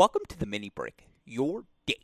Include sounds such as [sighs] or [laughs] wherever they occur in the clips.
Welcome to the mini break, your daily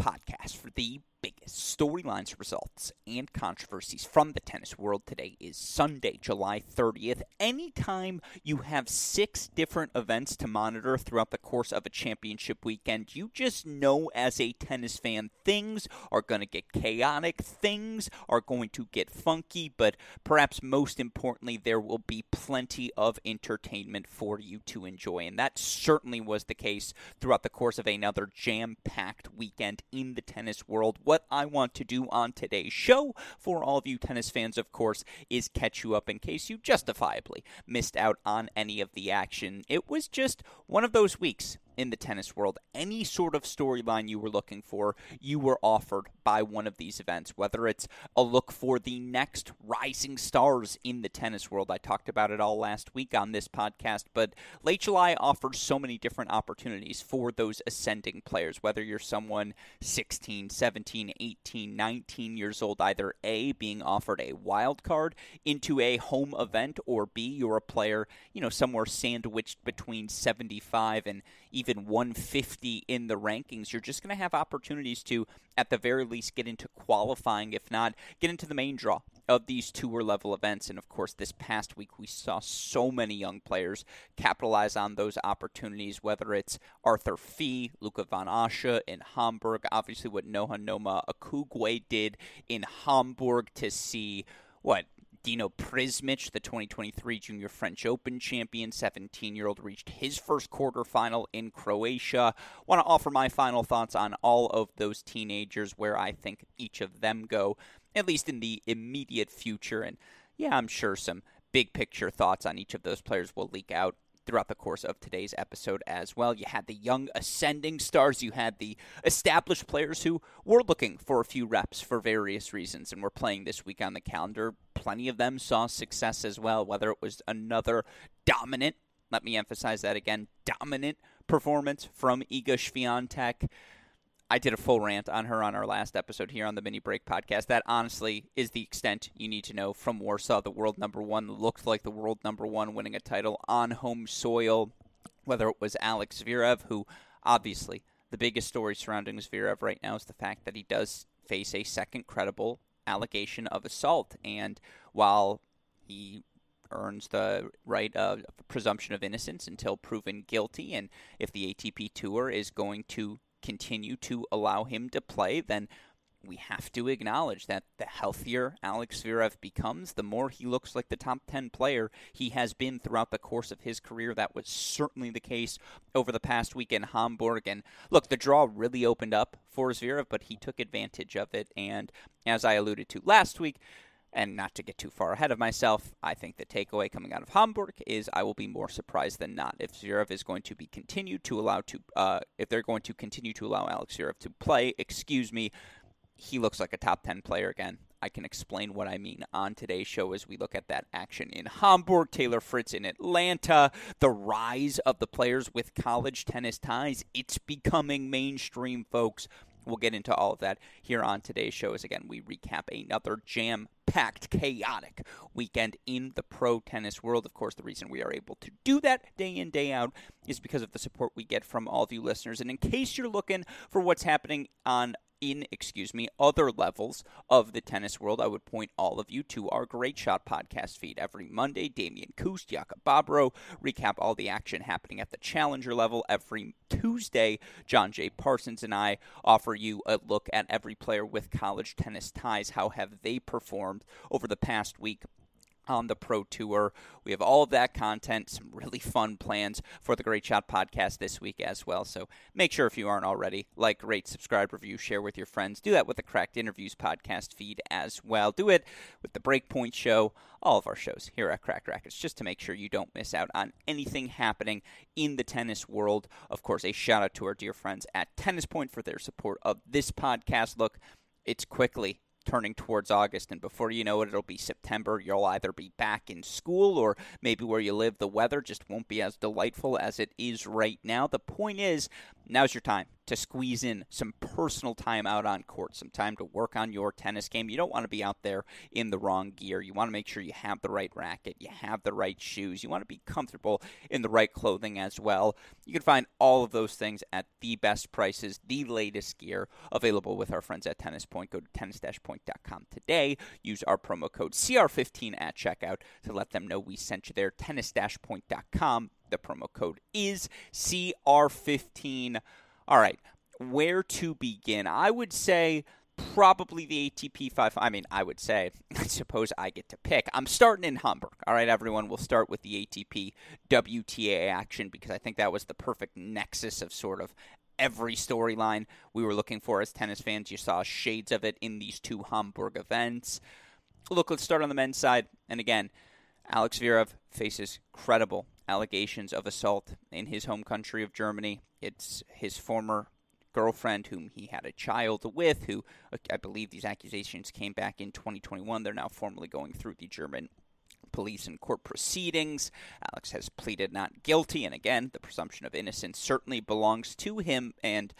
podcast for the biggest storylines, results, and controversies from the tennis world. Today is Sunday, July 30th. Anytime you have six different events to monitor throughout the course of a championship weekend, you just know as a tennis fan, things are going to get chaotic, things are going to get funky, but perhaps most importantly, there will be plenty of entertainment for you to enjoy. And that certainly was the case throughout the course of another jam packed weekend in the tennis world what I want to do on today's show, for all of you tennis fans, of course, is catch you up in case you justifiably missed out on any of the action. It was just one of those weeks in the tennis world. Any sort of storyline you were looking for, you were offered by one of these events, whether it's a look for the next rising stars in the tennis world. I talked about it all last week on this podcast, but late July offers so many different opportunities for those ascending players, whether you're someone 16, 17, 18, 19 years old, either A, being offered a wild card into a home event, or B, you're a player, you know, somewhere sandwiched between 75 and even 150 in the rankings, you're just going to have opportunities to, at the very least, get into qualifying, if not get into the main draw of these tour level events. And of course, this past week we saw so many young players capitalize on those opportunities, whether it's Arthur Fils, Luca Van Assche in Hamburg, obviously what Noha Noma Akugue did in Hamburg to see what Dino Prizmic, the 2023 Junior French Open champion, 17 year old, reached his first quarterfinal in Croatia. Want to offer my final thoughts on all of those teenagers, where I think each of them go, at least in the immediate future. And yeah, I'm sure some big picture thoughts on each of those players will leak out throughout the course of today's episode as well. You had the young ascending stars, you had the established players who were looking for a few reps for various reasons and were playing this week on the calendar. Plenty of them saw success as well, whether it was another dominant, let me emphasize that again, dominant performance from Iga Swiatek I did a full rant on her on our last episode here on the Mini Break podcast. That honestly is the extent you need to know from Warsaw, the world number one, looked like the world number one, winning a title on home soil. Whether it was Alex Zverev, who obviously the biggest story surrounding Zverev right now is the fact that he does face a second credible allegation of assault. And while he earns the right of presumption of innocence until proven guilty, and if the ATP Tour is going to continue to allow him to play, then we have to acknowledge that the healthier Alex Zverev becomes, the more he looks like the top 10 player he has been throughout the course of his career. That was certainly the case over the past week in Hamburg. And look, the draw really opened up for Zverev, but he took advantage of it. And as I alluded to last week, and not to get too far ahead of myself, I think the takeaway coming out of Hamburg is I will be more surprised than not if Zverev is going to be continued to allow to uh, if they're going to continue to allow Alex Zverev to play. Excuse me, he looks like a top ten player again. I can explain what I mean on today's show as we look at that action in Hamburg, Taylor Fritz in Atlanta, the rise of the players with college tennis ties. It's becoming mainstream, folks. We'll get into all of that here on today's show as again we recap another jam packed, chaotic weekend in the pro tennis world. Of course, the reason we are able to do that day in, day out is because of the support we get from all of you listeners. And in case you're looking for what's happening on in, excuse me, other levels of the tennis world, I would point all of you to our Great Shot podcast feed every Monday. Damian Kust, Jakob Babro recap all the action happening at the challenger level every Tuesday. John J. Parsons and I offer you a look at every player with college tennis ties. How have they performed over the past week? On the Pro Tour. We have all of that content, some really fun plans for the Great Shot podcast this week as well. So make sure if you aren't already, like, rate, subscribe, review, share with your friends. Do that with the Cracked Interviews podcast feed as well. Do it with the Breakpoint Show, all of our shows here at Cracked Racquets, just to make sure you don't miss out on anything happening in the tennis world. Of course, a shout out to our dear friends at Tennis Point for their support of this podcast. Look, it's quickly turning towards August, and before you know it, it'll be September. You'll either be back in school or maybe where you live, the weather just won't be as delightful as it is right now. The point is, now's your time to squeeze in some personal time out on court, some time to work on your tennis game. You don't want to be out there in the wrong gear. You want to make sure you have the right racket, you have the right shoes, you want to be comfortable in the right clothing as well. You can find all of those things at the best prices, the latest gear available with our friends at Tennis Point. Go to tennis-point.com today. Use our promo code CR15 at checkout to let them know we sent you there. Tennis-point.com. The promo code is CR15. All right, where to begin? I would say probably the ATP 5. I mean, I would say, [laughs] I suppose I get to pick. I'm starting in Hamburg. All right, everyone, we'll start with the ATP WTA action because I think that was the perfect nexus of sort of every storyline we were looking for as tennis fans. You saw shades of it in these two Hamburg events. Look, let's start on the men's side. And again, Alex Zverev faces credible allegations of assault in his home country of Germany. It's his former girlfriend, whom he had a child with, who I believe these accusations came back in 2021. They're now formally going through the German police and court proceedings. Alex has pleaded not guilty, and again, the presumption of innocence certainly belongs to him. And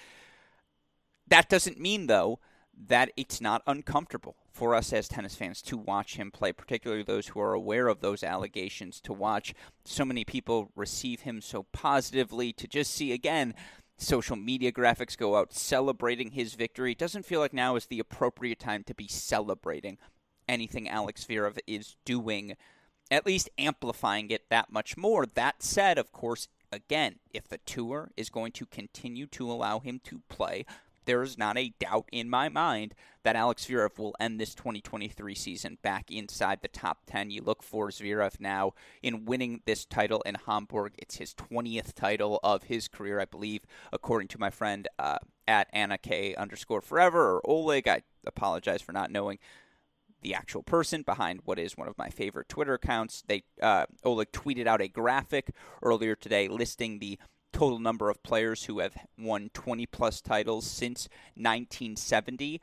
that doesn't mean, though, that it's not uncomfortable for us as tennis fans to watch him play, particularly those who are aware of those allegations, to watch so many people receive him so positively, to just see again social media graphics go out celebrating his victory. It doesn't feel like now is the appropriate time to be celebrating anything Alex Zverev is doing, at least amplifying it that much more. That said, of course, again, if the tour is going to continue to allow him to play, there is not a doubt in my mind that Alex Zverev will end this 2023 season back inside the top 10. You look for Zverev now in winning this title in Hamburg. It's his 20th title of his career, I believe, according to my friend uh, at Anna K underscore forever or Oleg. I apologize for not knowing the actual person behind what is one of my favorite Twitter accounts. They uh, Oleg tweeted out a graphic earlier today listing the total number of players who have won 20 plus titles since 1970.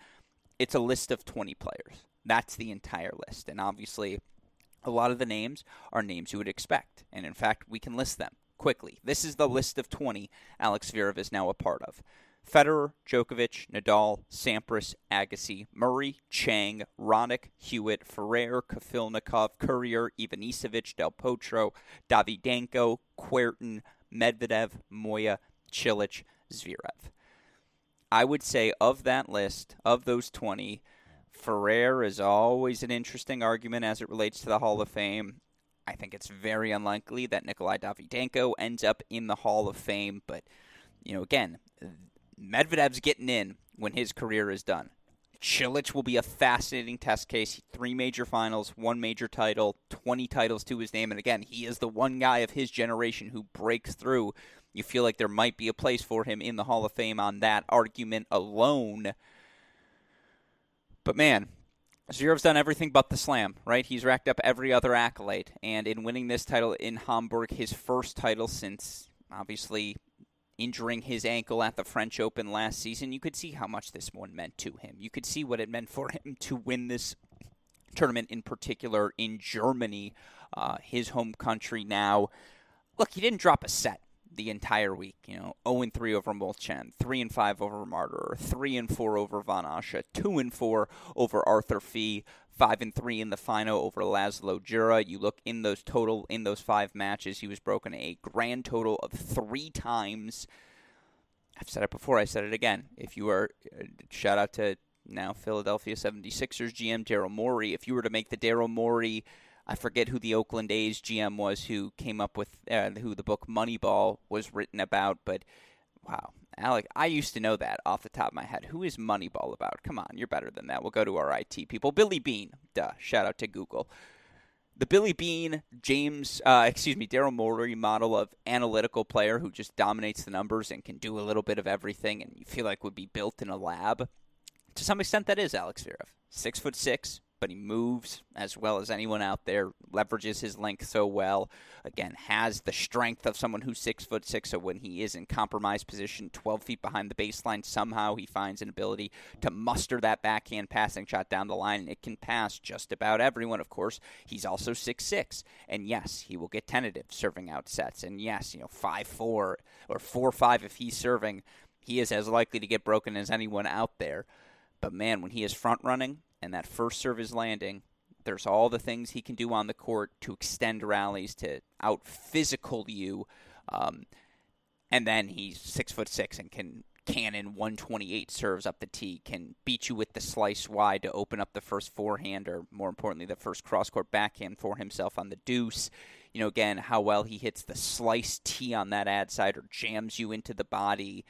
It's a list of 20 players. That's the entire list. And obviously, a lot of the names are names you would expect. And in fact, we can list them quickly. This is the list of 20 Alex Zverev is now a part of. Federer, Djokovic, Nadal, Sampras, Agassi, Murray, Chang, Raonic, Hewitt, Ferrer, Kafelnikov, Courier, Ivanisevic, Del Potro, Davydenko, Kuerten, Medvedev, Moya, Cilic, Zverev. I would say of that list, of those 20, Ferrer is always an interesting argument as it relates to the Hall of Fame. I think it's very unlikely that Nikolai Davydenko ends up in the Hall of Fame, but you know, again, Medvedev's getting in when his career is done. Cilic will be a fascinating test case. Three major finals, one major title, 20 titles to his name. And again, he is the one guy of his generation who breaks through. You feel like there might be a place for him in the Hall of Fame on that argument alone. But man, Zverev's done everything but the slam, right? He's racked up every other accolade. And in winning this title in Hamburg, his first title since obviously injuring his ankle at the French Open last season, you could see how much this one meant to him. You could see what it meant for him to win this tournament in particular in Germany, uh, his home country now. Look, he didn't drop a set the entire week. You know, 0 and 3 over Molcan, 3 and 5 over Marterer, 3 and 4 over Van Assche, 2 and 4 over Arthur Fils, 5 and 3 in the final over Laslo Djere. You look in those total in those 5 matches, he was broken a grand total of 3 times. I've said it before, I said it again. If you are uh, shout out to now Philadelphia 76ers GM Daryl Morey, if you were to make the Daryl Morey I forget who the Oakland A's GM was who came up with uh, who the book Moneyball was written about, but wow, Alec, I used to know that off the top of my head. Who is Moneyball about? Come on, you're better than that. We'll go to our IT people. Billy Beane, duh. Shout out to Google. the Billy Beane, James, uh, excuse me, Daryl Morey model of analytical player who just dominates the numbers and can do a little bit of everything, and you feel like would be built in a lab. To some extent, that is Alex Zverev. Six foot six, but he moves as well as anyone out there, leverages his length so well. Again, has the strength of someone who's six foot six, so when he is in compromised position, 12 feet behind the baseline, somehow he finds an ability to muster that backhand passing shot down the line, and it can pass just about everyone, of course. He's also six six, and yes, he will get tentative serving out sets, and yes, you know, 5 4 or 4 5 if he's serving, he is as likely to get broken as anyone out there. But man, when he is front running, and that first serve is landing, there's all the things he can do on the court to extend rallies, to out physical you. Um, and then he's six foot six and can cannon 128 serves up the tee, can beat you with the slice wide to open up the first forehand, or more importantly, the first cross court backhand for himself on the deuce. You know, again, how well he hits the slice tee on that ad side or jams you into the body.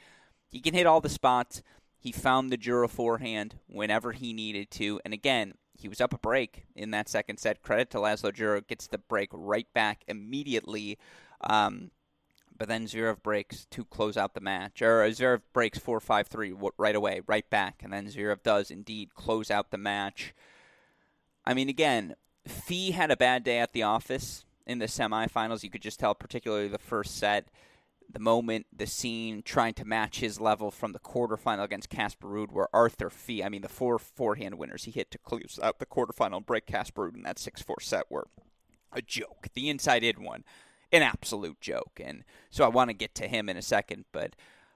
He can hit all the spots. He found the Djere forehand whenever he needed to. And again, he was up a break in that second set. Credit to Laslo Djere, gets the break right back immediately. Um, but then Zverev breaks to close out the match. Or Zverev breaks 4 5 3 right away, right back. And then Zverev does indeed close out the match. I mean, again, Fils had a bad day at the office in the semifinals. You could just tell, particularly the first set the moment, the scene, trying to match his level from the quarterfinal against Casper Ruud, where Arthur Fils, I mean, the four forehand winners he hit to close out the quarterfinal and break Casper Ruud in that 6 4 set were a joke. The inside in one, an absolute joke. And so I want to get to him in a second. But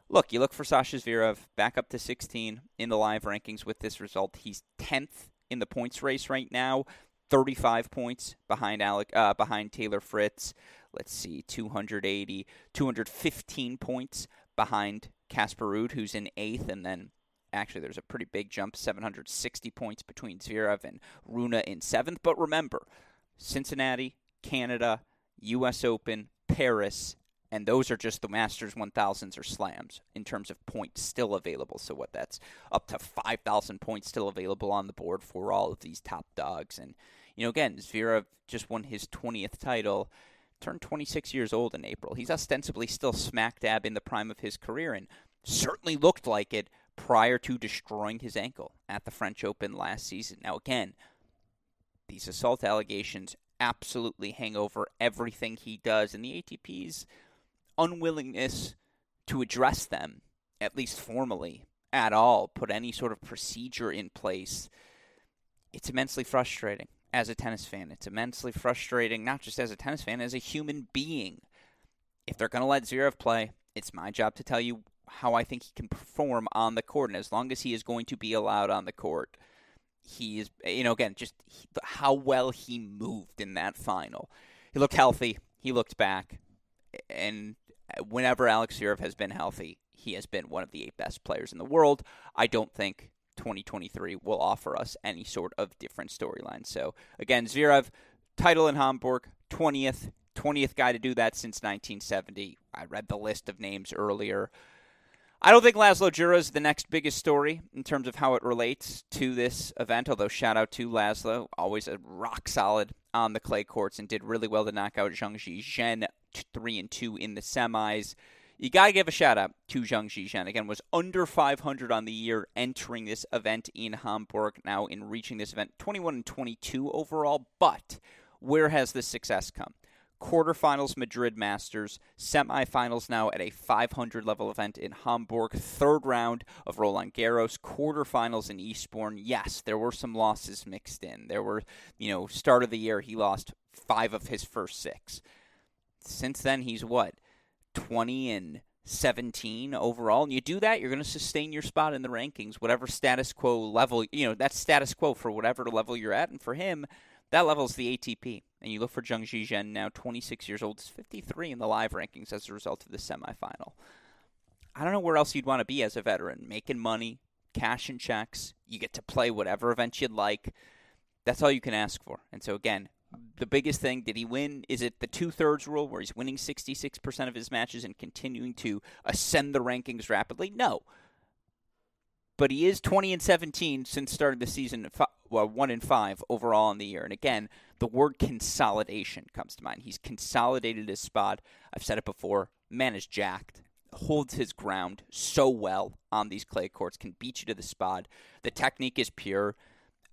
look, you look for Sasha Zverev back up to 16 in the live rankings with this result. He's 10th in the points race right now. 35 points behind Alec, uh, behind Taylor Fritz let's see, 280, 215 points behind Casper Ruud, who's in eighth, and then actually there's a pretty big jump, 760 points between Zverev and Rune in seventh. But remember, Cincinnati, Canada, U.S. Open, Paris, and those are just the Masters 1000s or slams in terms of points still available. So, what that's up to 5,000 points still available on the board for all of these top dogs. And, you know, again, Zverev just won his 20th title turned 26 years old in April. He's ostensibly still smack dab in the prime of his career and certainly looked like it prior to destroying his ankle at the French Open last season. Now, again, these assault allegations absolutely hang over everything he does, and the ATP's unwillingness to address them, at least formally, at all, put any sort of procedure in place, it's immensely frustrating as a tennis fan. It's immensely frustrating, not just as a tennis fan, as a human being. If they're going to let Zverev play, it's my job to tell you how I think he can perform on the court. And as long as he is going to be allowed on the court, he is, you know, again, just how well he moved in that final. He looked healthy. He looked back. And whenever Alex Zverev has been healthy, he has been one of the eight best players in the world. I don't think 2023 will offer us any sort of different storyline. So again, Zverev, title in Hamburg, 20th, 20th guy to do that since 1970. I read the list of names earlier. I don't think Laslo Djere is the next biggest story in terms of how it relates to this event, although shout out to Laslo, always a rock solid on the clay courts and did really well to knock out Zheng Zhen 3 and 2 in the semis. You got to give a shout out to Zhang Zhizhen. Again, was under 500 on the year entering this event in Hamburg. Now, in reaching this event, 21 and 22 overall. But where has this success come? Quarterfinals Madrid Masters, semifinals now at a 500 level event in Hamburg, third round of Roland Garros, quarterfinals in Eastbourne. Yes, there were some losses mixed in. There were, you know, start of the year he lost five of his first six. Since then, he's what? 20 and 17 overall, and you do that, you're going to sustain your spot in the rankings, whatever status quo level, you know, that's status quo for whatever level you're at. And for him, that level is the ATP. And you look for Zhang Zhizhen, now 26 years old, is 53 in the live rankings as a result of the semifinal. I don't know where else you'd want to be as a veteran, making money, cash and checks. You get to play whatever event you'd like. That's all you can ask for. And so, again, the biggest thing did he win is it the two-thirds rule where he's winning 66% of his matches and continuing to ascend the rankings rapidly no but he is 20 and 17 since starting the season well, one in five overall in the year. And again, the word consolidation comes to mind. He's consolidated his spot. I've said it before. Man is jacked, holds his ground so well on these clay courts, can beat you to the spot. The technique is pure.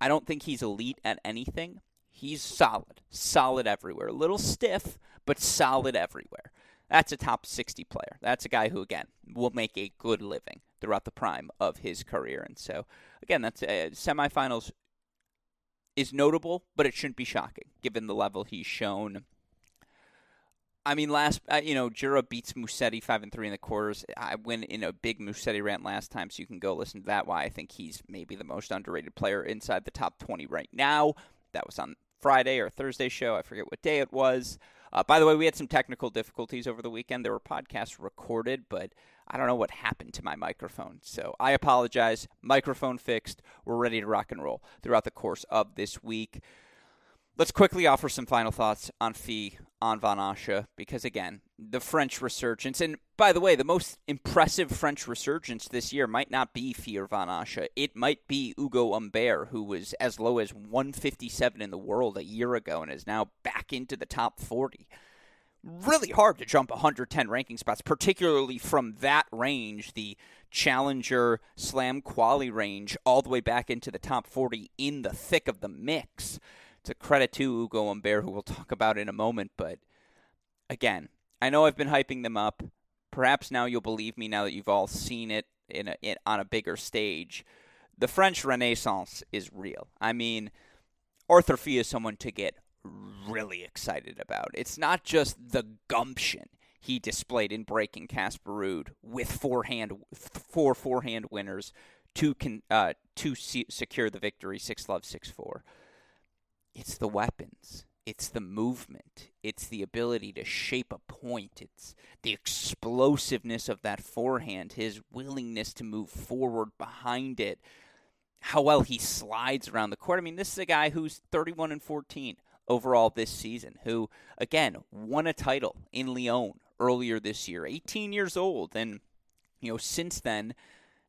I don't think he's elite at anything. He's solid, solid everywhere. A little stiff, but solid everywhere. That's a top 60 player. That's a guy who, again, will make a good living throughout the prime of his career. And so, again, that's uh, semifinals is notable, but it shouldn't be shocking given the level he's shown. I mean, last uh, you know, Djere beats Musetti five and three in the quarters. I went in a big Musetti rant last time, so you can go listen to that. Why I think he's maybe the most underrated player inside the top twenty right now. That was on Friday or Thursday show. I forget what day it was. Uh, by the way, we had some technical difficulties over the weekend. There were podcasts recorded, but I don't know what happened to my microphone. So I apologize. Microphone fixed. We're ready to rock and roll throughout the course of this week. Let's quickly offer some final thoughts on Fils, on Van Assche, because again, the French resurgence, and by the way, the most impressive French resurgence this year might not be Fils or Van Assche. It might be Ugo Humbert, who was as low as 157 in the world a year ago and is now back into the top 40. Really hard to jump 110 ranking spots, particularly from that range, the challenger slam quali range, all the way back into the top 40 in the thick of the mix it's a credit to Ugo Humbert, who we'll talk about in a moment. But again, I know I've been hyping them up. Perhaps now you'll believe me now that you've all seen it in, a, in on a bigger stage. The French Renaissance is real. I mean, Arthur Fils is someone to get really excited about. It's not just the gumption he displayed in breaking Casper Ruud with forehand four forehand winners to con, uh, to se- secure the victory six love six four it's the weapons. It's the movement. It's the ability to shape a point. It's the explosiveness of that forehand, his willingness to move forward behind it, how well he slides around the court. I mean, this is a guy who's 31 and 14 overall this season, who, again, won a title in Lyon earlier this year, 18 years old. And, you know, since then,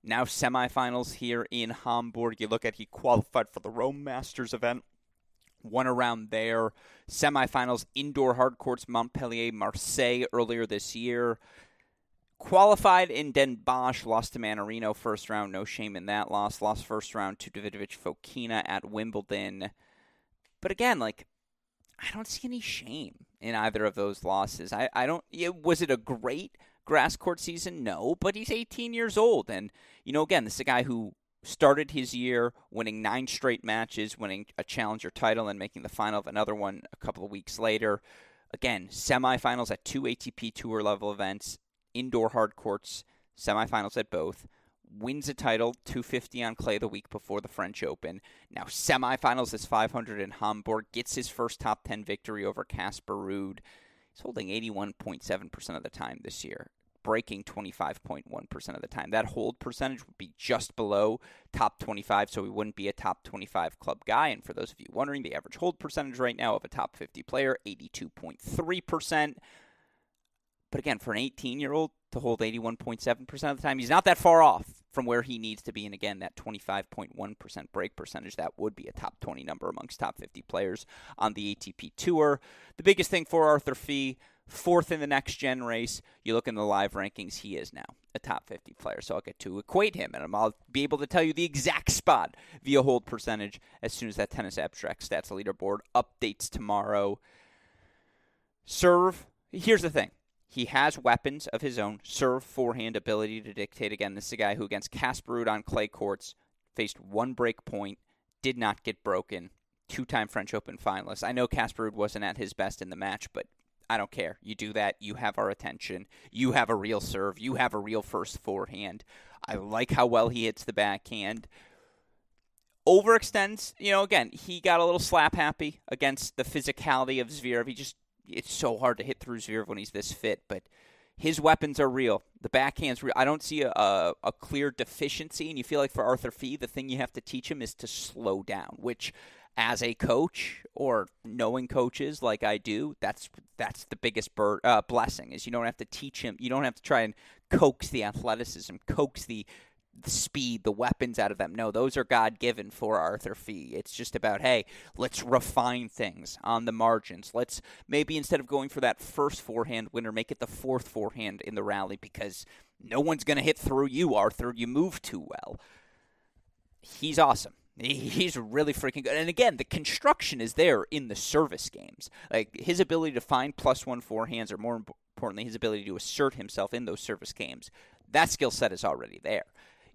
now semifinals here in Hamburg. You look at he qualified for the Rome Masters event one around there. Semifinals, indoor hard courts, Montpellier, Marseille earlier this year. Qualified in Den Bosch, lost to Mannarino first round. No shame in that loss. Lost first round to Davidovich Fokina at Wimbledon. But again, like, I don't see any shame in either of those losses. I, I don't. It, was it a great grass court season? No, but he's 18 years old. And, you know, again, this is a guy who started his year winning nine straight matches, winning a challenger title, and making the final of another one a couple of weeks later. Again, semifinals at two ATP Tour level events, indoor hard courts, semifinals at both. Wins a title, 250 on clay the week before the French Open. Now semifinals is 500 in Hamburg. Gets his first top 10 victory over Casper Ruud. He's holding 81.7% of the time this year breaking 25.1% of the time. That hold percentage would be just below top 25, so he wouldn't be a top 25 club guy. And for those of you wondering, the average hold percentage right now of a top 50 player, 82.3%. But again, for an 18 year old to hold 81.7% of the time, he's not that far off from where he needs to be. And again, that 25.1% break percentage, that would be a top 20 number amongst top 50 players on the ATP Tour. The biggest thing for Arthur Fils fourth in the next gen race. You look in the live rankings, he is now a top 50 player. So I'll get to equate him, and I'll be able to tell you the exact spot via hold percentage as soon as that tennis abstract stats leaderboard updates tomorrow. Serve. Here's the thing. He has weapons of his own, serve, forehand ability to dictate. Again, this is a guy who, against Casper Ruud on clay courts, faced one break point, did not get broken, two time French Open finalist. I know Casper Ruud wasn't at his best in the match, but I don't care. You do that, you have our attention. You have a real serve. You have a real first forehand. I like how well he hits the backhand. Overextends, you know, again, he got a little slap happy against the physicality of Zverev. He just, it's so hard to hit through Zverev when he's this fit, but his weapons are real. The backhand's real. I don't see a, a, a, clear deficiency, and you feel like for Arthur Fils, the thing you have to teach him is to slow down, which as a coach or knowing coaches like I do, that's that's the biggest bir- uh, blessing is you don't have to teach him. You don't have to try and coax the athleticism, coax the the speed, the weapons out of them. No, those are God given for Arthur Fils. It's just about, hey, let's refine things on the margins. Let's maybe instead of going for that first forehand winner, make it the fourth forehand in the rally because no one's going to hit through you, Arthur. You move too well. He's awesome. He's really freaking good. And again, the construction is there in the service games. Like his ability to find plus one forehands, or more importantly, his ability to assert himself in those service games. That skill set is already there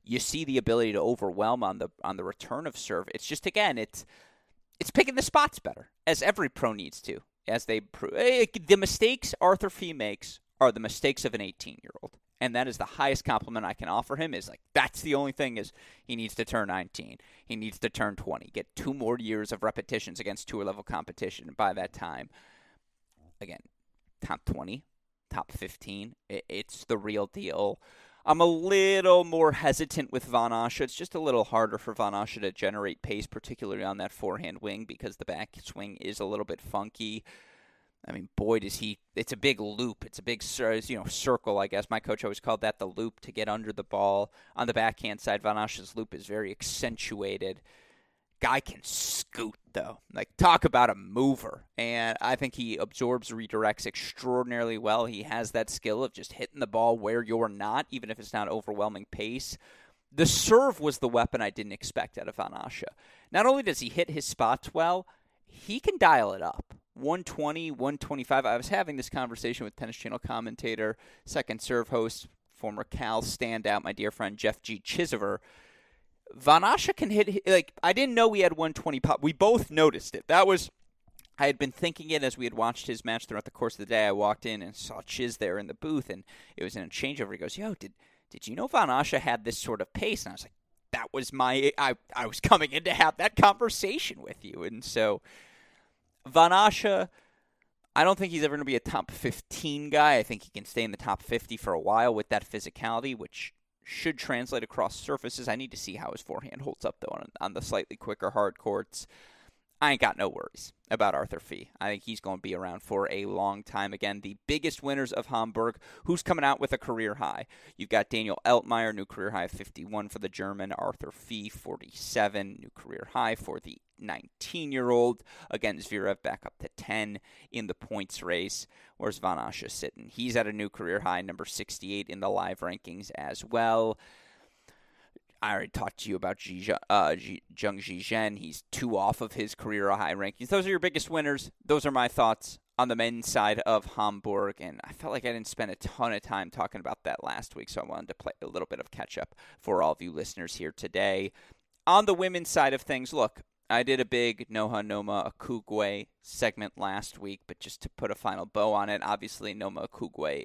you see the ability to overwhelm on the on the return of serve. It's just again, it's it's picking the spots better, as every pro needs to. As they eh, the mistakes Arthur Fils makes are the mistakes of an 18 year old, and that is the highest compliment I can offer him. Is like that's the only thing is he needs to turn 19, he needs to turn 20, get two more years of repetitions against tour level competition, by that time, again, top 20, top 15, it's the real deal. I'm a little more hesitant with Van Assche. It's just a little harder for Van Assche to generate pace, particularly on that forehand wing, because the back swing is a little bit funky. I mean, boy, does he! It's a big loop. It's a big, you know, circle. I guess my coach always called that the loop to get under the ball. On the backhand side, Van Assche's loop is very accentuated. Guy can scoot though. Like talk about a mover. And I think he absorbs redirects extraordinarily well. He has that skill of just hitting the ball where you're not, even if it's not overwhelming pace. The serve was the weapon I didn't expect out of Van Assche. Not only does he hit his spots well, he can dial it up. 120, 125. I was having this conversation with Tennis Channel commentator, second serve host, former Cal standout, my dear friend Jeff G. Chisover Van Assche can hit like I didn't know we had 120 pop. We both noticed it. That was I had been thinking it as we had watched his match throughout the course of the day. I walked in and saw Chiz there in the booth, and it was in a changeover. He goes, "Yo, did did you know Van Assche had this sort of pace?" And I was like, "That was my I I was coming in to have that conversation with you." And so Van Assche, I don't think he's ever going to be a top 15 guy. I think he can stay in the top 50 for a while with that physicality, which should translate across surfaces. I need to see how his forehand holds up though on, on the slightly quicker hard courts. I ain't got no worries about Arthur Fils. I think he's going to be around for a long time. Again, the biggest winners of Hamburg. Who's coming out with a career high? You've got Daniel Altmaier, new career high of 51 for the German. Arthur Fils, 47, new career high for the 19 year old. Again, Zverev back up to 10 in the points race. Where's Van Assche sitting? He's at a new career high, number 68 in the live rankings as well. I already talked to you about Zheng uh, Zhizhen. He's two off of his career high rankings. Those are your biggest winners. Those are my thoughts on the men's side of Hamburg, and I felt like I didn't spend a ton of time talking about that last week, so I wanted to play a little bit of catch up for all of you listeners here today. On the women's side of things, look, I did a big Noha Noma Akugue segment last week, but just to put a final bow on it, obviously Noma Akugue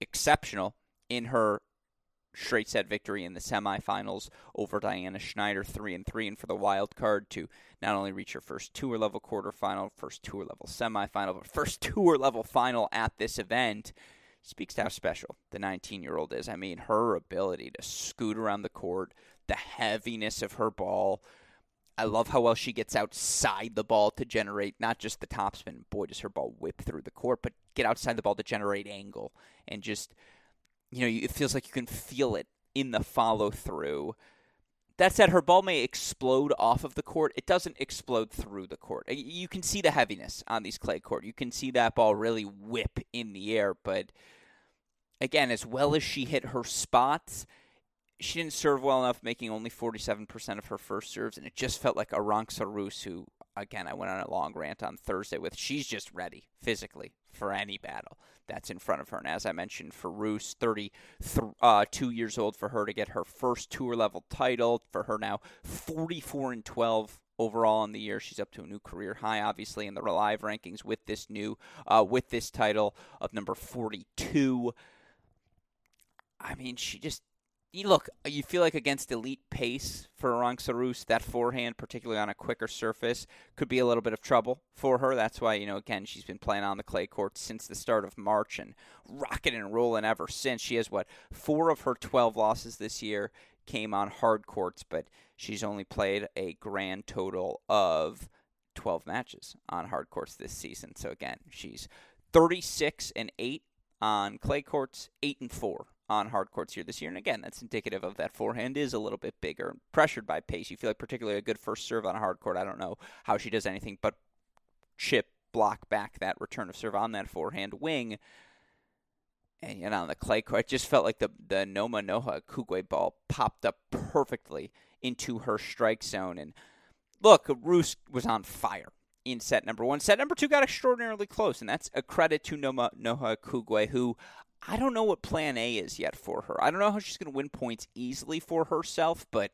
exceptional in her straight set victory in the semifinals over Diana Schneider, three and three, and for the wild card to not only reach her first tour level quarterfinal, first tour level semifinal, but first [laughs] tour level final at this event speaks to how special the 19 year old is. I mean, her ability to scoot around the court, the heaviness of her ball, I love how well she gets outside the ball to generate not just the topspin. Boy, does her ball whip through the court, but get outside the ball to generate angle and just, you know, it feels like you can feel it in the follow through. That said, her ball may explode off of the court. It doesn't explode through the court. You can see the heaviness on these clay court. You can see that ball really whip in the air. But again, as well as she hit her spots, she didn't serve well enough, making only 47% of her first serves, and it just felt like Arantxa Rus, who, again, I went on a long rant on Thursday with, she's just ready physically for any battle that's in front of her. And as I mentioned, for Rus, 32 uh, years old, for her to get her first tour level title, for her now 44 and 12 overall in the year. She's up to a new career high, obviously, in the Relive rankings with this new, uh, with this title of number 42. I mean, she just you look, you feel like against elite pace for Arantxa Rus, that forehand, particularly on a quicker surface, could be a little bit of trouble for her. That's why, you know, again, she's been playing on the clay court since the start of March and rocking and rolling ever since. She has, what, four of her 12 losses this year came on hard courts, but she's only played a grand total of 12 matches on hard courts this season. So, again, she's 36 and 8 on clay courts, 8 and 4 on hard courts here this year. And again, that's indicative of that forehand is a little bit bigger, pressured by pace. You feel like particularly a good first serve on a hard court. I don't know how she does anything but chip, block back that return of serve on that forehand wing. And know, on the clay court, it just felt like the the Noma Noha Akugue ball popped up perfectly into her strike zone. And look, Rus was on fire in set number one. Set number two got extraordinarily close, and that's a credit to Noma Noha Akugue, who I don't know what plan A is yet for her. I don't know how she's going to win points easily for herself, but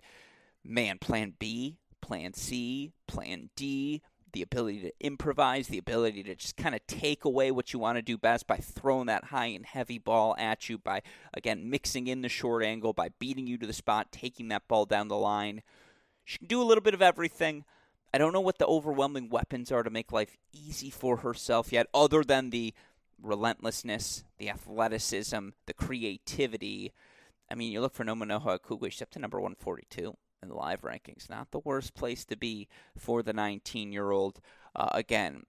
man, plan B, plan C, plan D, the ability to improvise, the ability to just kind of take away what you want to do best by throwing that high and heavy ball at you, by, again, mixing in the short angle, by beating you to the spot, taking that ball down the line. She can do a little bit of everything. I don't know what the overwhelming weapons are to make life easy for herself yet, other than the relentlessness, the athleticism, the creativity. I mean, you look for Noma Noha Akugue, she's up to number 142 in the live rankings. Not the worst place to be for the 19 year old. Uh, again,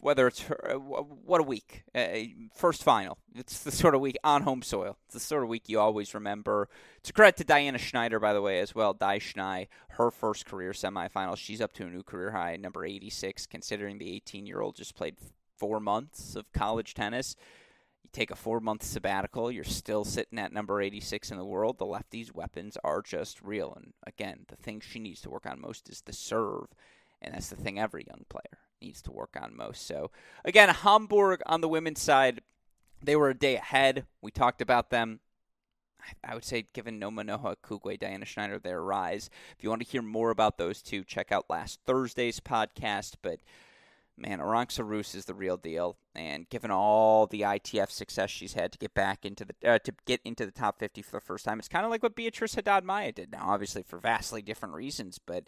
whether it's her, uh, what a week. Uh, first final. It's the sort of week on home soil. It's the sort of week you always remember. It's a credit to Diana Schneider, by the way, as well. Di Schnei, her first career semifinal. She's up to a new career high, number 86, considering the 18 year old just played four months of college tennis. You take a four month sabbatical, you're still sitting at number 86 in the world. The lefties' weapons are just real. And again, the thing she needs to work on most is the serve. And that's the thing every young player needs to work on most. So, again, Hamburg on the women's side, they were a day ahead. We talked about them. I would say, given Noma Noha Akugue, Diana Schneider, their rise. If you want to hear more about those two, check out last Thursday's podcast. But man, Arantxa Rus is the real deal. And given all the ITF success she's had to get back into the uh, to get into the top 50 for the first time, it's kind of like what Beatriz Haddad Maia did. Now, obviously for vastly different reasons, but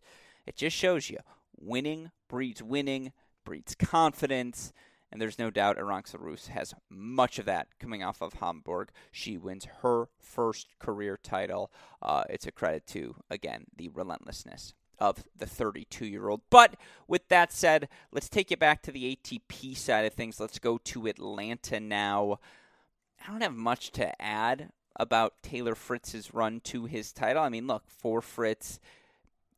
it just shows you winning breeds winning, breeds confidence. And there's no doubt Arantxa Rus has much of that coming off of Hamburg. She wins her first career title. Uh, it's a credit to, again, the relentlessness of the 32 year old. But with that said, let's take it back to the ATP side of things. Let's go to Atlanta now. I don't have much to add about Taylor Fritz's run to his title. I mean, look, for Fritz,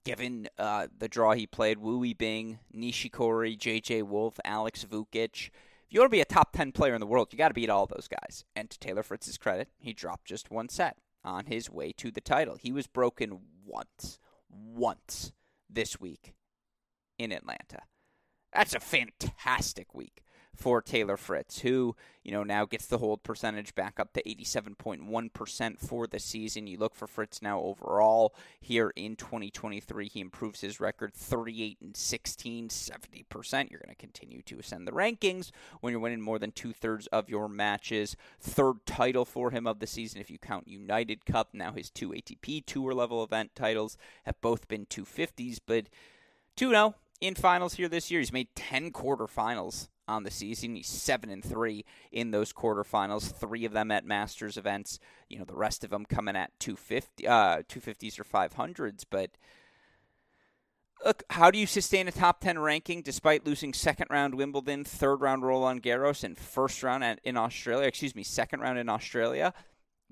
given uh, the draw he played, Wu Yibing, Nishikori, JJ Wolf, Alex Vukic. If you want to be a top 10 player in the world, you got to beat all those guys. And to Taylor Fritz's credit, he dropped just one set on his way to the title. He was broken once once this week in Atlanta. That's a fantastic week for Taylor Fritz, who, you know, now gets the hold percentage back up to 87.1% for the season. You look for Fritz now overall here in 2023. He improves his record 38 and 16, 70%. You're going to continue to ascend the rankings when you're winning more than two thirds of your matches. Third title for him of the season if you count United Cup. Now his two ATP Tour level event titles have both been 250s, but 2 0 in finals here this year. He's made 10 quarterfinals on the season. He's seven and three in those quarterfinals. Three of them at Masters events. You know, the rest of them coming at 250, uh, 250s or 500s. But look, how do you sustain a top 10 ranking despite losing second round Wimbledon, third round Roland Garros, and first round in Australia? Excuse me, second round in Australia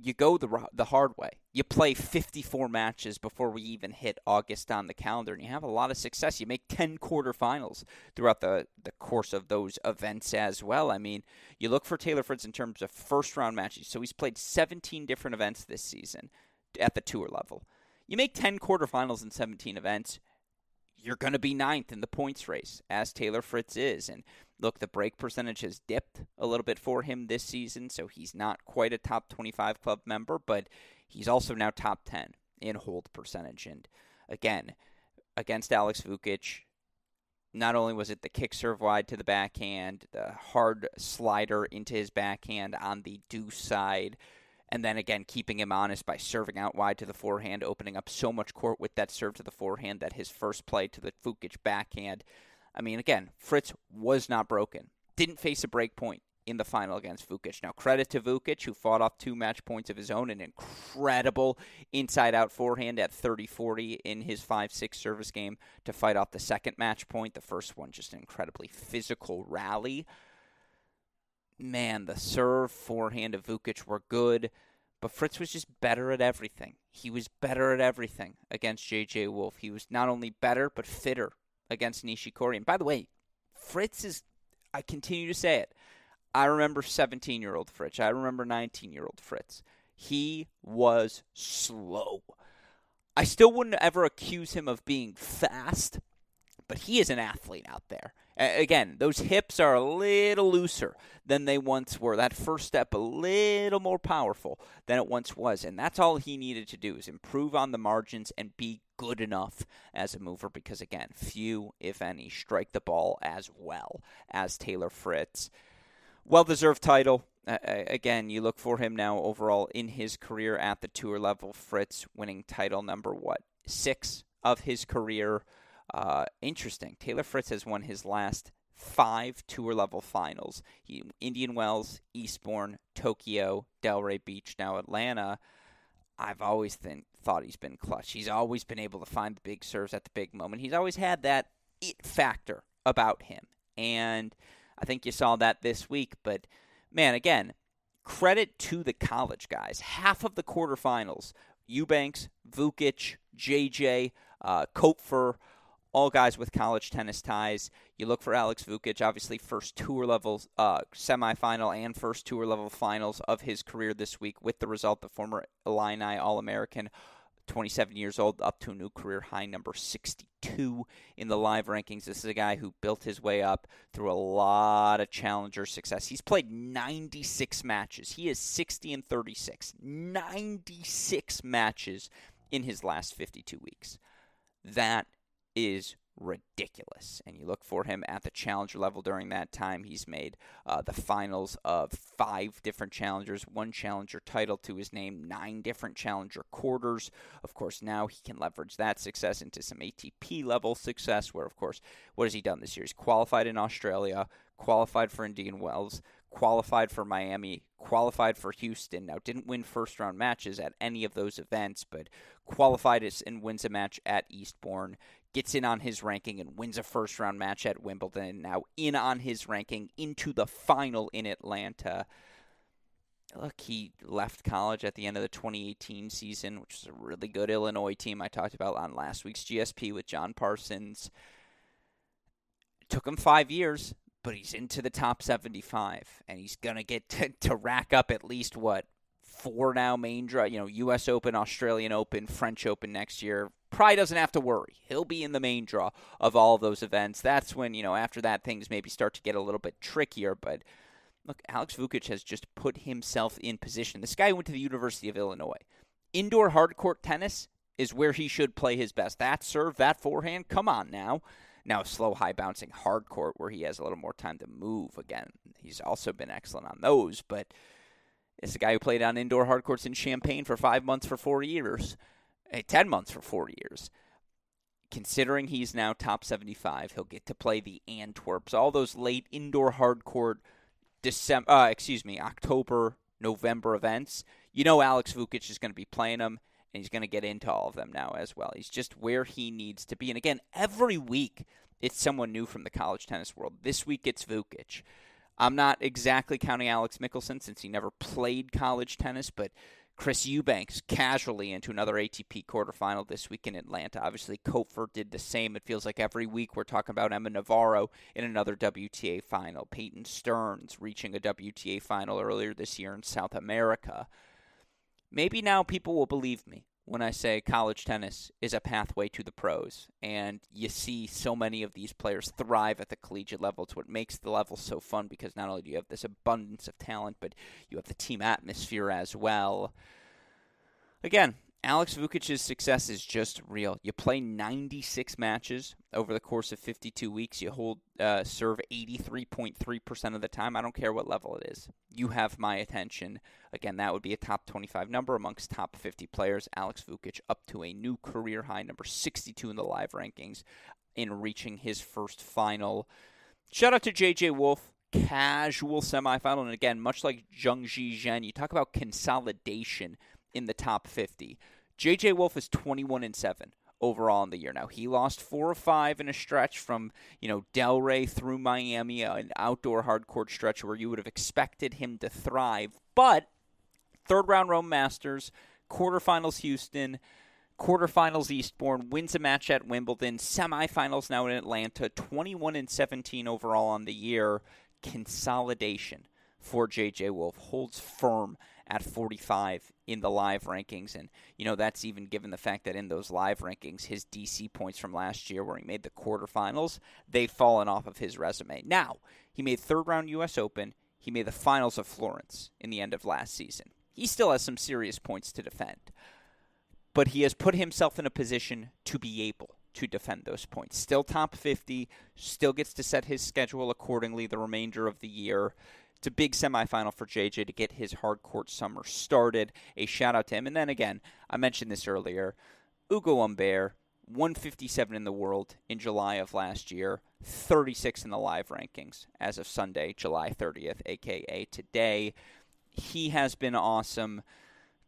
you go the the hard way. You play 54 matches before we even hit August on the calendar, and you have a lot of success. You make 10 quarterfinals throughout the, the course of those events as well. I mean, you look for Taylor Fritz in terms of first round matches. So he's played 17 different events this season at the tour level. You make 10 quarterfinals in 17 events, you're going to be ninth in the points race, as Taylor Fritz is. And look, the break percentage has dipped a little bit for him this season, so he's not quite a top 25 club member, but he's also now top 10 in hold percentage. And again, against Alex Vukic, not only was it the kick serve wide to the backhand, the hard slider into his backhand on the deuce side, and then again keeping him honest by serving out wide to the forehand, opening up so much court with that serve to the forehand that his first play to the Vukic backhand. I mean, again, Fritz was not broken. Didn't face a break point in the final against Vukic. Now, credit to Vukic, who fought off two match points of his own, an incredible inside out forehand at 30 40 in his 5 6 service game to fight off the second match point. The first one, just an incredibly physical rally man, the serve, forehand of Vukic were good, but Fritz was just better at everything. He was better at everything against J.J. Wolf. He was not only better, but fitter against Nishikori. And by the way, Fritz is, I continue to say it, I remember 17 year old Fritz. I remember 19 year old Fritz. He was slow. I still wouldn't ever accuse him of being fast, but he is an athlete out there. Again, those hips are a little looser than they once were. That first step a little more powerful than it once was, and that's all he needed to do is improve on the margins and be good enough as a mover because again, few if any strike the ball as well as Taylor Fritz. Well-deserved title. Uh, again, you look for him now overall in his career at the tour level. Fritz winning title number what? 6 of his career. Uh, interesting. Taylor Fritz has won his last five tour level finals. He, Indian Wells, Eastbourne, Tokyo, Delray Beach, now Atlanta. I've always th- thought he's been clutch. He's always been able to find the big serves at the big moment. He's always had that it factor about him. And I think you saw that this week. But man, again, credit to the college guys. Half of the quarterfinals Eubanks, Vukic, JJ, uh, Koepfer, all guys with college tennis ties. You look for Alex Vukic, obviously first tour level uh, semifinal and first tour level finals of his career this week with the result the former Illini All American. 27 years old, up to a new career high number 62 in the live rankings. This is a guy who built his way up through a lot of challenger success. He's played 96 matches. He is 60 and 36. 96 matches in his last 52 weeks. That is ridiculous. And you look for him at the challenger level during that time. He's made uh, the finals of five different challengers, one challenger title to his name, nine different challenger quarters. Of course, now he can leverage that success into some ATP level success, where, of course, what has he done this year? He's qualified in Australia, qualified for Indian Wells, qualified for Miami, qualified for Houston. Now, didn't win first round matches at any of those events, but qualified and wins a match at Eastbourne gets in on his ranking and wins a first round match at Wimbledon. Now in on his ranking into the final in Atlanta. Look, he left college at the end of the 2018 season, which was a really good Illinois team I talked about on last week's GSP with John Parsons. It took him five years, but he's into the top 75, and he's going to get [laughs] to rack up at least what four now main draw, you know, U.S. Open, Australian Open, French Open next year. Probably doesn't have to worry. He'll be in the main draw of all of those events. That's when you know after that things maybe start to get a little bit trickier. But look, Alex Vukic has just put himself in position. This guy went to the University of Illinois. Indoor hard court tennis is where he should play his best. That serve, that forehand, come on now. Now, slow, high bouncing hard court where he has a little more time to move. Again, he's also been excellent on those, but it's a guy who played on indoor hard courts in Champaign for five months for four years, 10 months for four years. Considering he's now top 75, he'll get to play the Antwerps, all those late indoor hard court December, uh, excuse me, October, November events. You know Alex Vukic is going to be playing them, and he's going to get into all of them now as well. He's just where he needs to be. And again, every week it's someone new from the college tennis world. This week it's Vukic. I'm not exactly counting Alex Michelsen since he never played college tennis, but Chris Eubanks casually into another ATP quarterfinal this week in Atlanta. Obviously, Koepfer did the same. It feels like every week we're talking about Emma Navarro in another WTA final. Peyton Stearns reaching a WTA final earlier this year in South America. Maybe now people will believe me when I say college tennis is a pathway to the pros. And you see so many of these players thrive at the collegiate level. It's what makes the level so fun because not only do you have this abundance of talent, but you have the team atmosphere as well. Again, Alex Vukic's success is just real. You play 96 matches over the course of 52 weeks. You hold uh, serve 83.3% of the time. I don't care what level it is. You have my attention. Again, that would be a top 25 number amongst top 50 players. Alex Vukic up to a new career high, number 62 in the live rankings, in reaching his first final. Shout out to JJ Wolf casual semifinal. And again, much like Zhang Zhizhen, you talk about consolidation in the top 50. JJ Wolf is 21 and 7 overall in the year. Now he lost four or five in a stretch from you know Delray through Miami, uh, an outdoor hardcourt stretch where you would have expected him to thrive. But third round Rome Masters, quarterfinals Houston, quarterfinals Eastbourne, wins a match at Wimbledon, semifinals now in Atlanta, 21 and 17 overall on the year. Consolidation for JJ Wolf holds firm at 45 in the live rankings. And, you know, that's even given the fact that in those live rankings, his DC points from last year, where he made the quarterfinals, they've fallen off of his resume. Now, he made third round U.S. Open. He made the finals of Florence in the end of last season. He still has some serious points to defend. But he has put himself in a position to be able to defend those points. Still top 50, still gets to set his schedule accordingly the remainder of the year. It's a big semifinal for JJ to get his hardcourt summer started. A shout out to him. And then again, I mentioned this earlier. Ugo Humbert, 157 in the world in July of last year, 36 in the live rankings as of Sunday, July 30th, aka today. He has been awesome.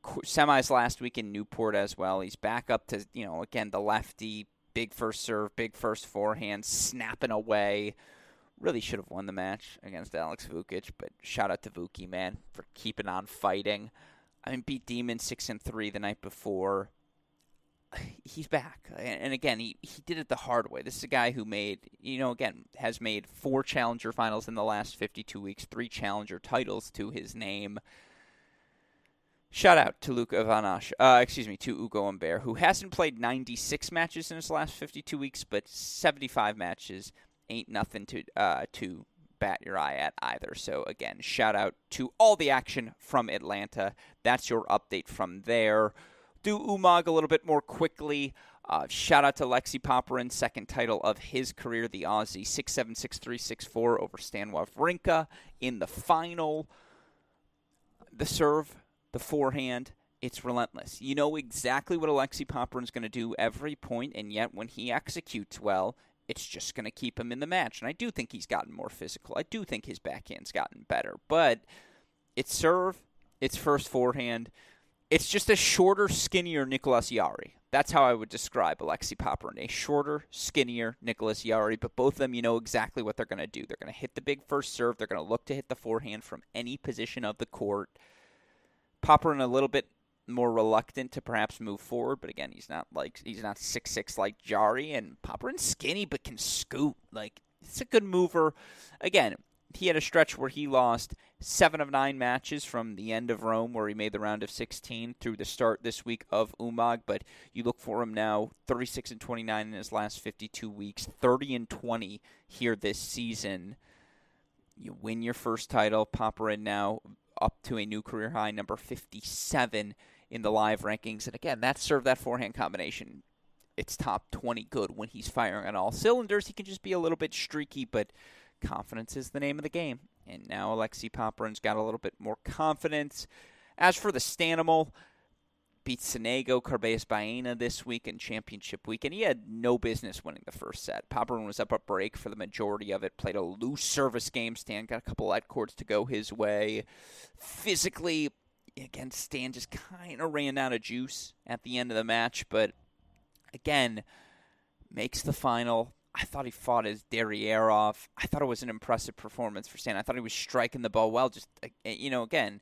Semis last week in Newport as well. He's back up to, you know, again, the lefty, big first serve, big first forehand, snapping away really should have won the match against Alex Vukic, but shout out to Vuki man for keeping on fighting. I mean, beat Demon six and three the night before. [sighs] He's back, and again, he he did it the hard way. This is a guy who made, you know, again has made four challenger finals in the last fifty two weeks, three challenger titles to his name. Shout out to Luke Ivanash, uh, excuse me, to Ugo Humbert, who hasn't played 96 matches in his last 52 weeks, but 75 matches ain't nothing to uh, to bat your eye at either. So again, shout out to all the action from Atlanta. That's your update from there. Do Umag a little bit more quickly. Uh, shout out to Lexi Popyrin, second title of his career, the Aussie, six seven six three six four over Stan Wawrinka in the final. The serve, the forehand, it's relentless. You know exactly what Alexi Popyrin's going to do every point, and yet when he executes well, it's just going to keep him in the match. And I do think he's gotten more physical. I do think his backhand's gotten better. But it's serve, it's first forehand. It's just a shorter, skinnier Nicolas Jarry. That's how I would describe Alexi Popyrin. A shorter, skinnier Nicolas Jarry. But both of them, you know exactly what they're going to do. They're going to hit the big first serve. They're going to look to hit the forehand from any position of the court. Popyrin a little bit more reluctant to perhaps move forward. But again, he's not like he's not six six like Jarry and Popyrin's skinny but can scoot. Like it's a good mover. Again, he had a stretch where he lost seven of nine matches from the end of Rome, where he made the round of 16 through the start this week of Umag. But you look for him now, 36 and 29 in his last 52 weeks, 30 and 20 here this season. You win your first title. Popyrin now up to a new career high, number 57 in the live rankings. And again, that served that forehand combination. It's top 20 good when he's firing on all cylinders. He can just be a little bit streaky, but confidence is the name of the game. And now Alexi Popyrin's got a little bit more confidence. As for the Stanimal, beat Sonego Carballes Baena this week in championship week, and he had no business winning the first set. Popyrin was up a break for the majority of it, played a loose service game. Stan got a couple light courts to go his way. Physically, again, Stan just kind of ran out of juice at the end of the match, but again, makes the final. I thought he fought his derriere off. I thought it was an impressive performance for Stan. I thought he was striking the ball well. Just uh, you know, again,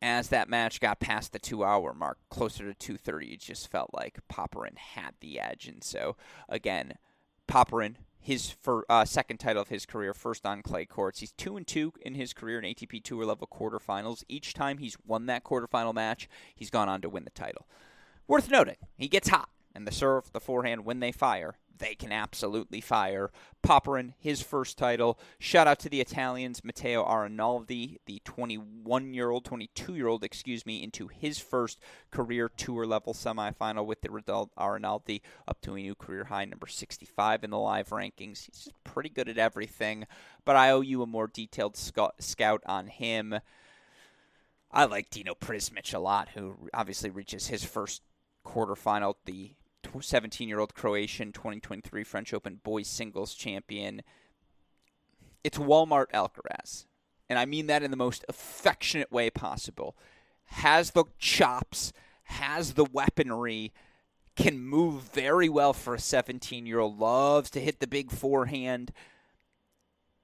as that match got past the two-hour mark, closer to two thirty, it just felt like Popyrin had the edge. And so, again, Popyrin his for, uh, second title of his career, first on clay courts. He's two and two in his career in ATP Tour level quarterfinals. Each time he's won that quarterfinal match, he's gone on to win the title. Worth noting, he gets hot, and the serve, the forehand, when they fire, they can absolutely fire. Popyrin, his first title. Shout out to the Italians, Matteo Arnaldi, the 21 year old, 22 year old, excuse me, into his first career tour level semifinal with the result Arnaldi up to a new career high, number 65 in the live rankings. He's pretty good at everything, but I owe you a more detailed scout on him. I like Dino Prizmic a lot, who obviously reaches his first quarterfinal, the 17 year old Croatian 2023 French Open boys singles champion. It's Walmart Alcaraz. And I mean that in the most affectionate way possible. Has the chops, has the weaponry, can move very well for a 17 year old, loves to hit the big forehand.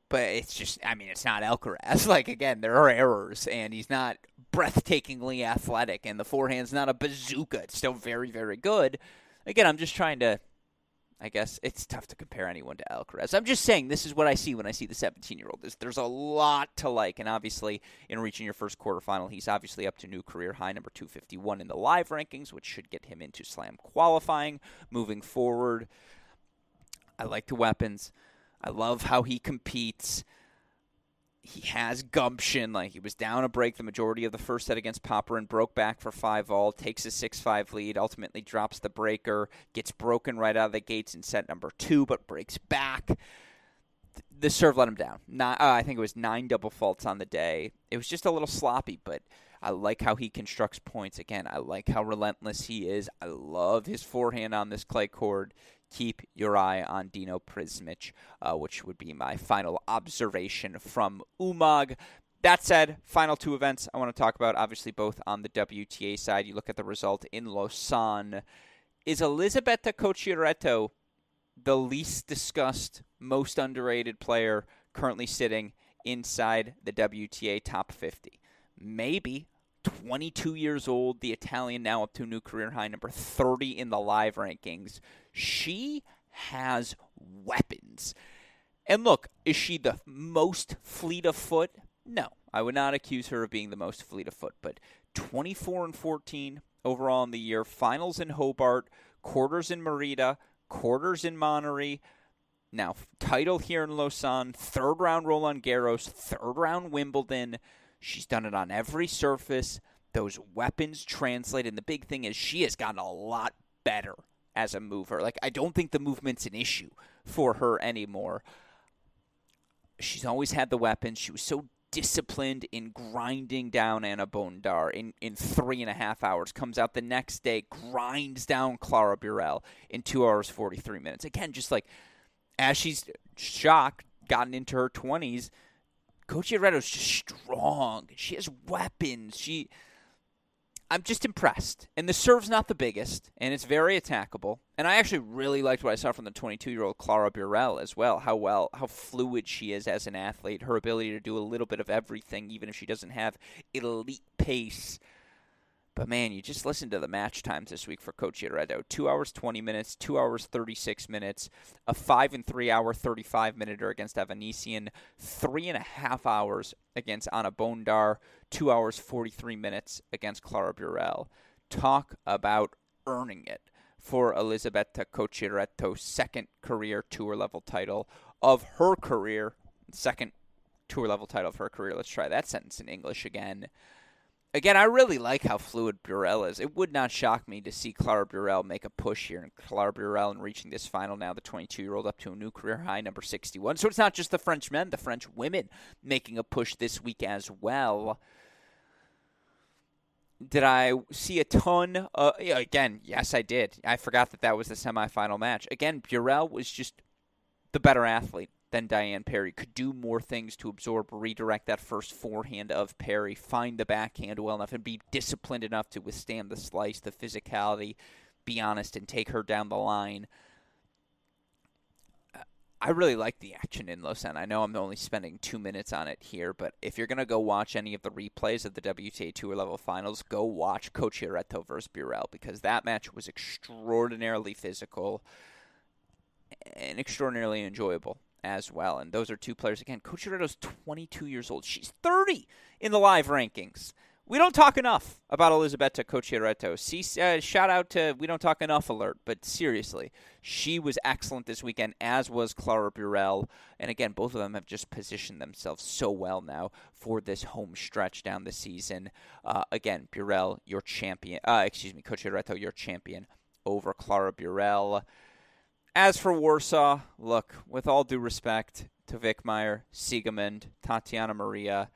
But it's just, I mean, it's not Alcaraz. [laughs] Like, again, there are errors, and he's not breathtakingly athletic, and the forehand's not a bazooka. It's still very, very good. Again, I'm just trying to I guess it's tough to compare anyone to Alcaraz. I'm just saying this is what I see when I see the 17 year old. There's, there's a lot to like, and obviously, in reaching your first quarterfinal, he's obviously up to new career high number 251 in the live rankings, which should get him into slam qualifying moving forward. I like the weapons. I love how he competes he has gumption. Like he was down a break the majority of the first set against Popyrin broke back for five all, takes a six five lead, ultimately drops the breaker, gets broken right out of the gates in set number two, but breaks back. The serve let him down. Uh, I think it was nine double faults on the day. It was just a little sloppy, but I like how he constructs points. Again, I like how relentless he is. I love his forehand on this clay court keep your eye on Dino Prizmic, uh, which would be my final observation from Umag. That said, final two events I want to talk about, obviously both on the WTA side. You look at the result in Lausanne. Is Elisabetta Cocciaretto the least discussed, most underrated player currently sitting inside the WTA top 50? Maybe. 22 years old, the Italian now up to a new career high, number 30 in the live rankings. She has weapons. And look, is she the most fleet of foot? No, I would not accuse her of being the most fleet of foot, but 24 and 14 overall in the year, finals in Hobart, quarters in Merida, quarters in Monterrey. Now, title here in Lausanne, third round Roland Garros, third round Wimbledon. She's done it on every surface. Those weapons translate, and the big thing is she has gotten a lot better as a mover. Like I don't think the movement's an issue for her anymore. She's always had the weapons. She was so disciplined in grinding down Anna Bondar in, in three and a half hours. Comes out the next day, grinds down Clara Burel in two hours forty three minutes. Again, just like as she's shocked, gotten into her twenties, Cocciaretto's just strong. She has weapons. She I'm just impressed. And the serve's not the biggest, and it's very attackable. And I actually really liked what I saw from the 22 year old Clara Burel as well. How well, how fluid she is as an athlete. Her ability to do a little bit of everything, even if she doesn't have elite pace. But man, you just listen to the match times this week for Coach Cocciaretto. Two hours twenty minutes, two hours thirty six minutes, a five and three hour thirty five minute er against Avanesyan, three and a half hours against Anna Bondar, two hours forty three minutes against Clara Burel. Talk about earning it for Elisabetta Cocciaretto's second career tour level title of her career, second tour level title of her career. Let's try that sentence in English again again, I really like how fluid Burel is. It would not shock me to see Clara Burel make a push here, and Clara Burel in reaching this final now, the 22 year old up to a new career high, number 61. So it's not just the French men, the French women making a push this week as well. Did I see a ton? Again, yes, I did. I forgot that that was the semifinal match. Again, Burel was just the better athlete than Diane Parry. Could do more things to absorb, redirect that first forehand of Parry, find the backhand well enough, and be disciplined enough to withstand the slice, the physicality, be honest, and take her down the line. I really like the action in Lausanne. I know I'm only spending two minutes on it here, but if you're going to go watch any of the replays of the WTA Tour level finals, go watch Cocciaretto versus Burel because that match was extraordinarily physical and extraordinarily enjoyable as well. And those are two players. Again, Cocciaretto's 22 years old. She's 30 in the live rankings. We don't talk enough about Elisabetta Cocciaretto. See, uh, shout out to We Don't Talk Enough alert, but seriously, she was excellent this weekend, as was Clara Burel. And again, both of them have just positioned themselves so well now for this home stretch down the season. Uh, again, Burel, your champion. Uh, excuse me, Cocciaretto, your champion over Clara Burel. As for Warsaw, look, with all due respect to Wickmeyer, Siegemund, Tatiana Maria,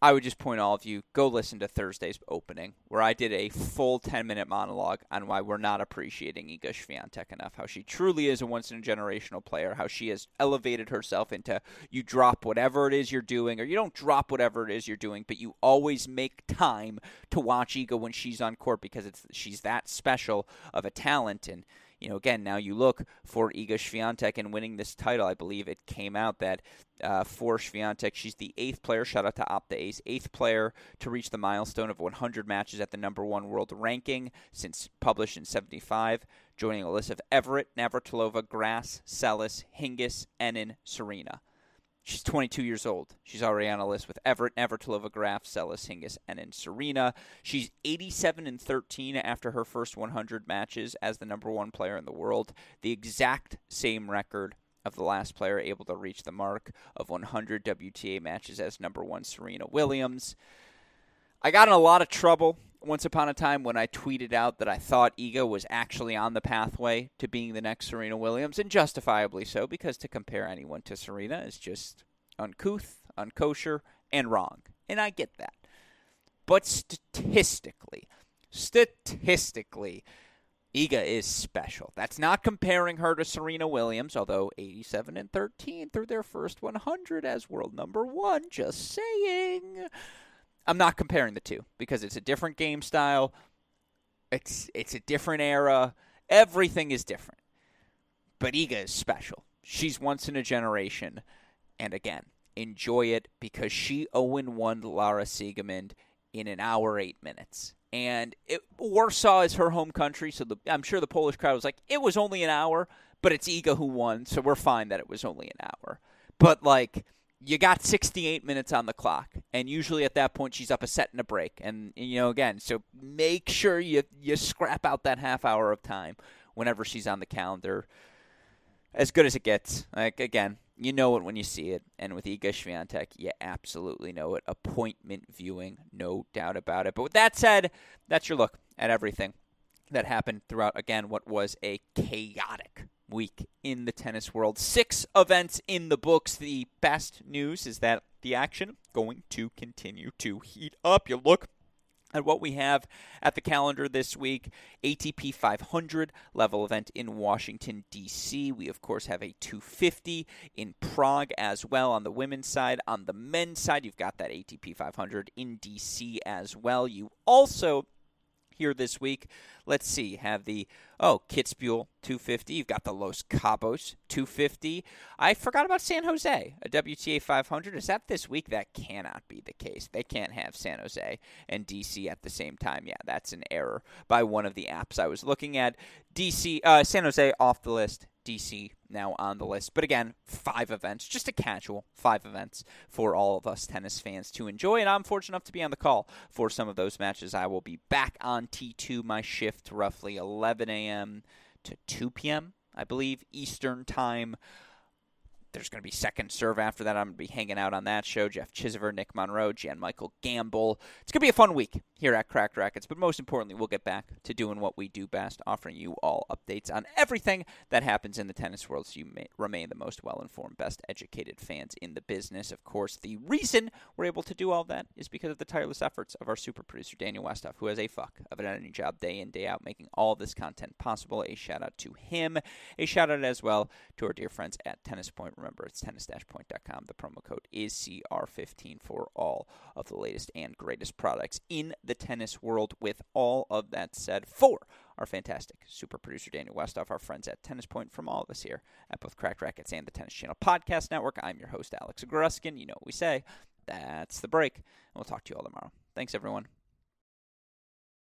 I would just point all of you go listen to Thursday's opening, where I did a full 10 minute monologue on why we're not appreciating Iga Swiatek enough, how she truly is a once in a generational player, how she has elevated herself into you drop whatever it is you're doing, or you don't drop whatever it is you're doing, but you always make time to watch Iga when she's on court because it's she's that special of a talent and you know, again, now you look for Iga Swiatek and winning this title. I believe it came out that uh, for Swiatek, she's the eighth player, shout out to Opta Ace, eighth player to reach the milestone of 100 matches at the number one world ranking since published in 75, joining a list of Evert, Navratilova, Graf, Seles, Hingis, Henin, Serena. She's 22 years old. She's already on a list with Evert, Navratilova, Graf, Seles, Hingis, and in Serena. She's 87 and 13 after her first 100 matches as the number one player in the world. The exact same record of the last player able to reach the mark of 100 WTA matches as number one Serena Williams. I got in a lot of trouble once upon a time when I tweeted out that I thought Iga was actually on the pathway to being the next Serena Williams, and justifiably so, because to compare anyone to Serena is just uncouth, unkosher, and wrong. And I get that. But statistically, statistically, Iga is special. That's not comparing her to Serena Williams, although 87 and 13 through their first 100 as world number one. Just saying. I'm not comparing the two because it's a different game style. It's it's a different era. Everything is different. But Iga is special. She's once in a generation. And again, enjoy it because she 0 1 Lara Siegemund in an hour, eight minutes. And it, Warsaw is her home country, so the, I'm sure the Polish crowd was like, it was only an hour, but it's Iga who won, so we're fine that it was only an hour. But, like, you got 68 minutes on the clock, and usually at that point she's up a set and a break. And you know, again, so make sure you you scrap out that half hour of time whenever she's on the calendar. As good as it gets. Like again, you know it when you see it, and with Iga Swiatek, you absolutely know it. Appointment viewing, no doubt about it. But with that said, that's your look at everything that happened throughout again what was a chaotic week in the tennis world. Six events in the books. The best news is that the action going to continue to heat up. You look at what we have at the calendar this week ATP 500 level event in Washington, D.C. We, of course, have a 250 in Prague as well on the women's side. On the men's side, you've got that ATP 500 in D.C. as well. You also here this week. Let's see, have the oh Kitzbühel 250. You've got the Los Cabos 250. I forgot about San Jose, a WTA 500. Is that this week? That cannot be the case. They can't have San Jose and DC at the same time. Yeah, that's an error by one of the apps I was looking at. DC, uh, San Jose off the list. DC now on the list. But again, five events, just a casual five events for all of us tennis fans to enjoy. And I'm fortunate enough to be on the call for some of those matches. I will be back on T2, my shift roughly 11 a.m. to 2 p.m., I believe, Eastern Time there's going to be second serve after that. I'm going to be hanging out on that show. Jeff Chisever, Nick Monroe, Jan Michael Gambill. It's going to be a fun week here at Cracked Racquets, but most importantly, we'll get back to doing what we do best, offering you all updates on everything that happens in the tennis world so you remain the most well informed, best educated fans in the business. Of course, the reason we're able to do all that is because of the tireless efforts of our super producer, Daniel Westhoff, who has a fuck of an editing job day in, day out, making all this content possible. A shout out to him. A shout out as well to our dear friends at Tennis Point. Remember, it's tennis-point.com. The promo code is CR15 for all of the latest and greatest products in the tennis world. With all of that said, for our fantastic super producer Daniel Westhoff, our friends at Tennis Point, from all of us here at both Cracked Racquets and the Tennis Channel Podcast Network, I'm your host, Alex Gruskin. You know what we say. That's the break. And we'll talk to you all tomorrow. Thanks, everyone.